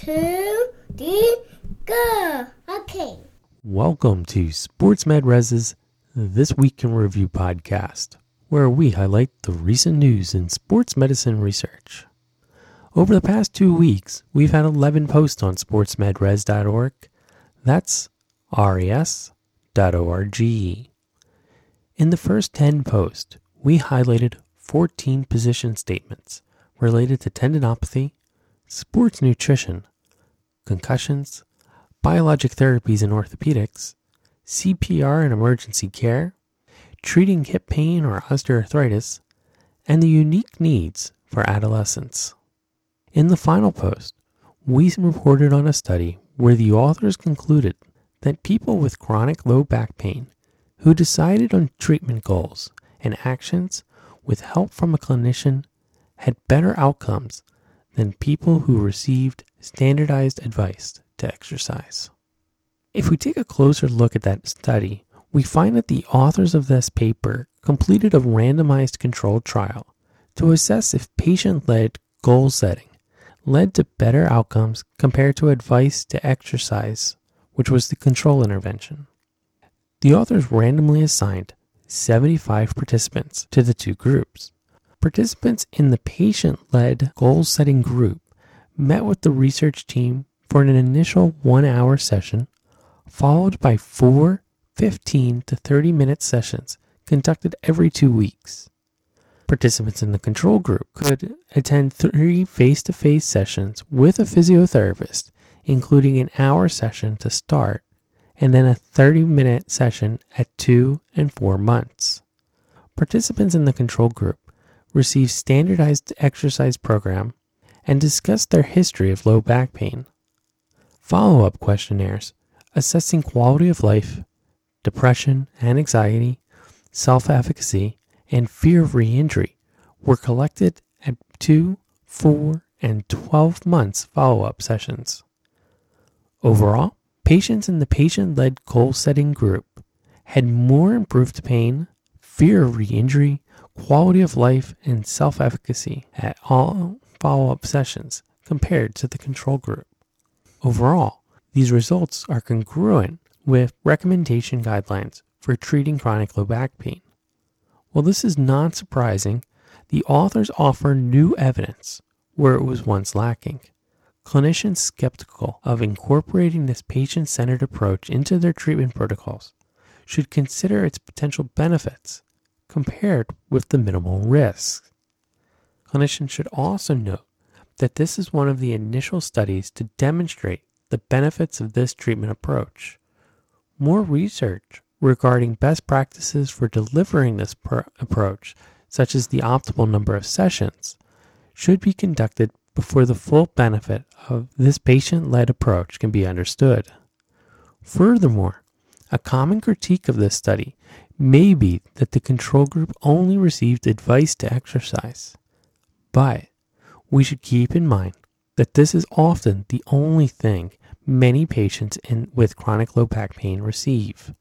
two, three, go. Okay. Welcome to Sports Med Res's This Week in Review podcast, where we highlight the recent news in sports medicine research. Over the past two weeks, we've had 11 posts on sportsmedres.org. That's res.org. In the first 10 posts, we highlighted 14 position statements related to tendinopathy, sports nutrition, concussions, biologic therapies in orthopedics, CPR in emergency care, treating hip pain or osteoarthritis, and the unique needs for adolescents. In the final post, we reported on a study where the authors concluded that people with chronic low back pain who decided on treatment goals and actions with help from a clinician had better outcomes than people who received standardized advice to exercise. If we take a closer look at that study, we find that the authors of this paper completed a randomized controlled trial to assess if patient led goal setting led to better outcomes compared to advice to exercise, which was the control intervention. The authors randomly assigned 75 participants to the two groups. Participants in the patient led goal setting group met with the research team for an initial one hour session, followed by four 15 to 30 minute sessions conducted every two weeks. Participants in the control group could attend three face to face sessions with a physiotherapist, including an hour session to start and then a 30 minute session at two and four months. Participants in the control group received standardized exercise program and discussed their history of low back pain. Follow up questionnaires assessing quality of life, depression and anxiety, self efficacy, and fear of re injury were collected at 2, 4, and 12 months follow up sessions. Overall, patients in the patient led goal setting group had more improved pain, fear of re injury, quality of life, and self efficacy at all follow up sessions compared to the control group. Overall, these results are congruent with recommendation guidelines for treating chronic low back pain. While this is not surprising, the authors offer new evidence where it was once lacking. Clinicians skeptical of incorporating this patient centered approach into their treatment protocols should consider its potential benefits compared with the minimal risk. Clinicians should also note that this is one of the initial studies to demonstrate the benefits of this treatment approach. More research regarding best practices for delivering this approach, such as the optimal number of sessions, should be conducted before the full benefit of this patient led approach can be understood. Furthermore, a common critique of this study may be that the control group only received advice to exercise. But we should keep in mind that this is often the only thing many patients in, with chronic low back pain receive.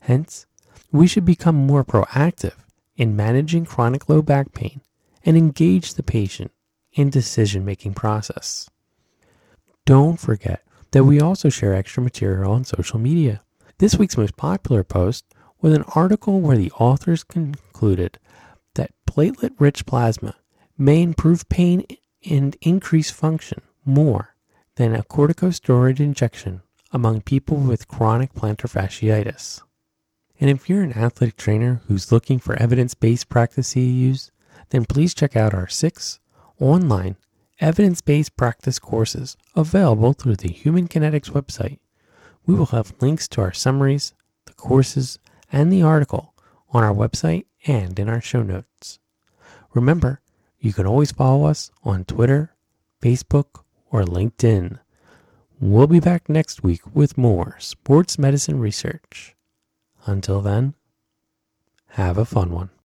Hence, we should become more proactive in managing chronic low back pain and engage the patient in decision making process. Don't forget that we also share extra material on social media. This week's most popular post was an article where the authors concluded that platelet rich plasma may improve pain and increase function more than a corticosteroid injection among people with chronic plantar fasciitis. And if you're an athletic trainer who's looking for evidence based practice CEUs, then please check out our six online evidence based practice courses available through the Human Kinetics website. We will have links to our summaries, the courses, and the article on our website and in our show notes. Remember, you can always follow us on Twitter, Facebook, or LinkedIn. We'll be back next week with more sports medicine research. Until then, have a fun one.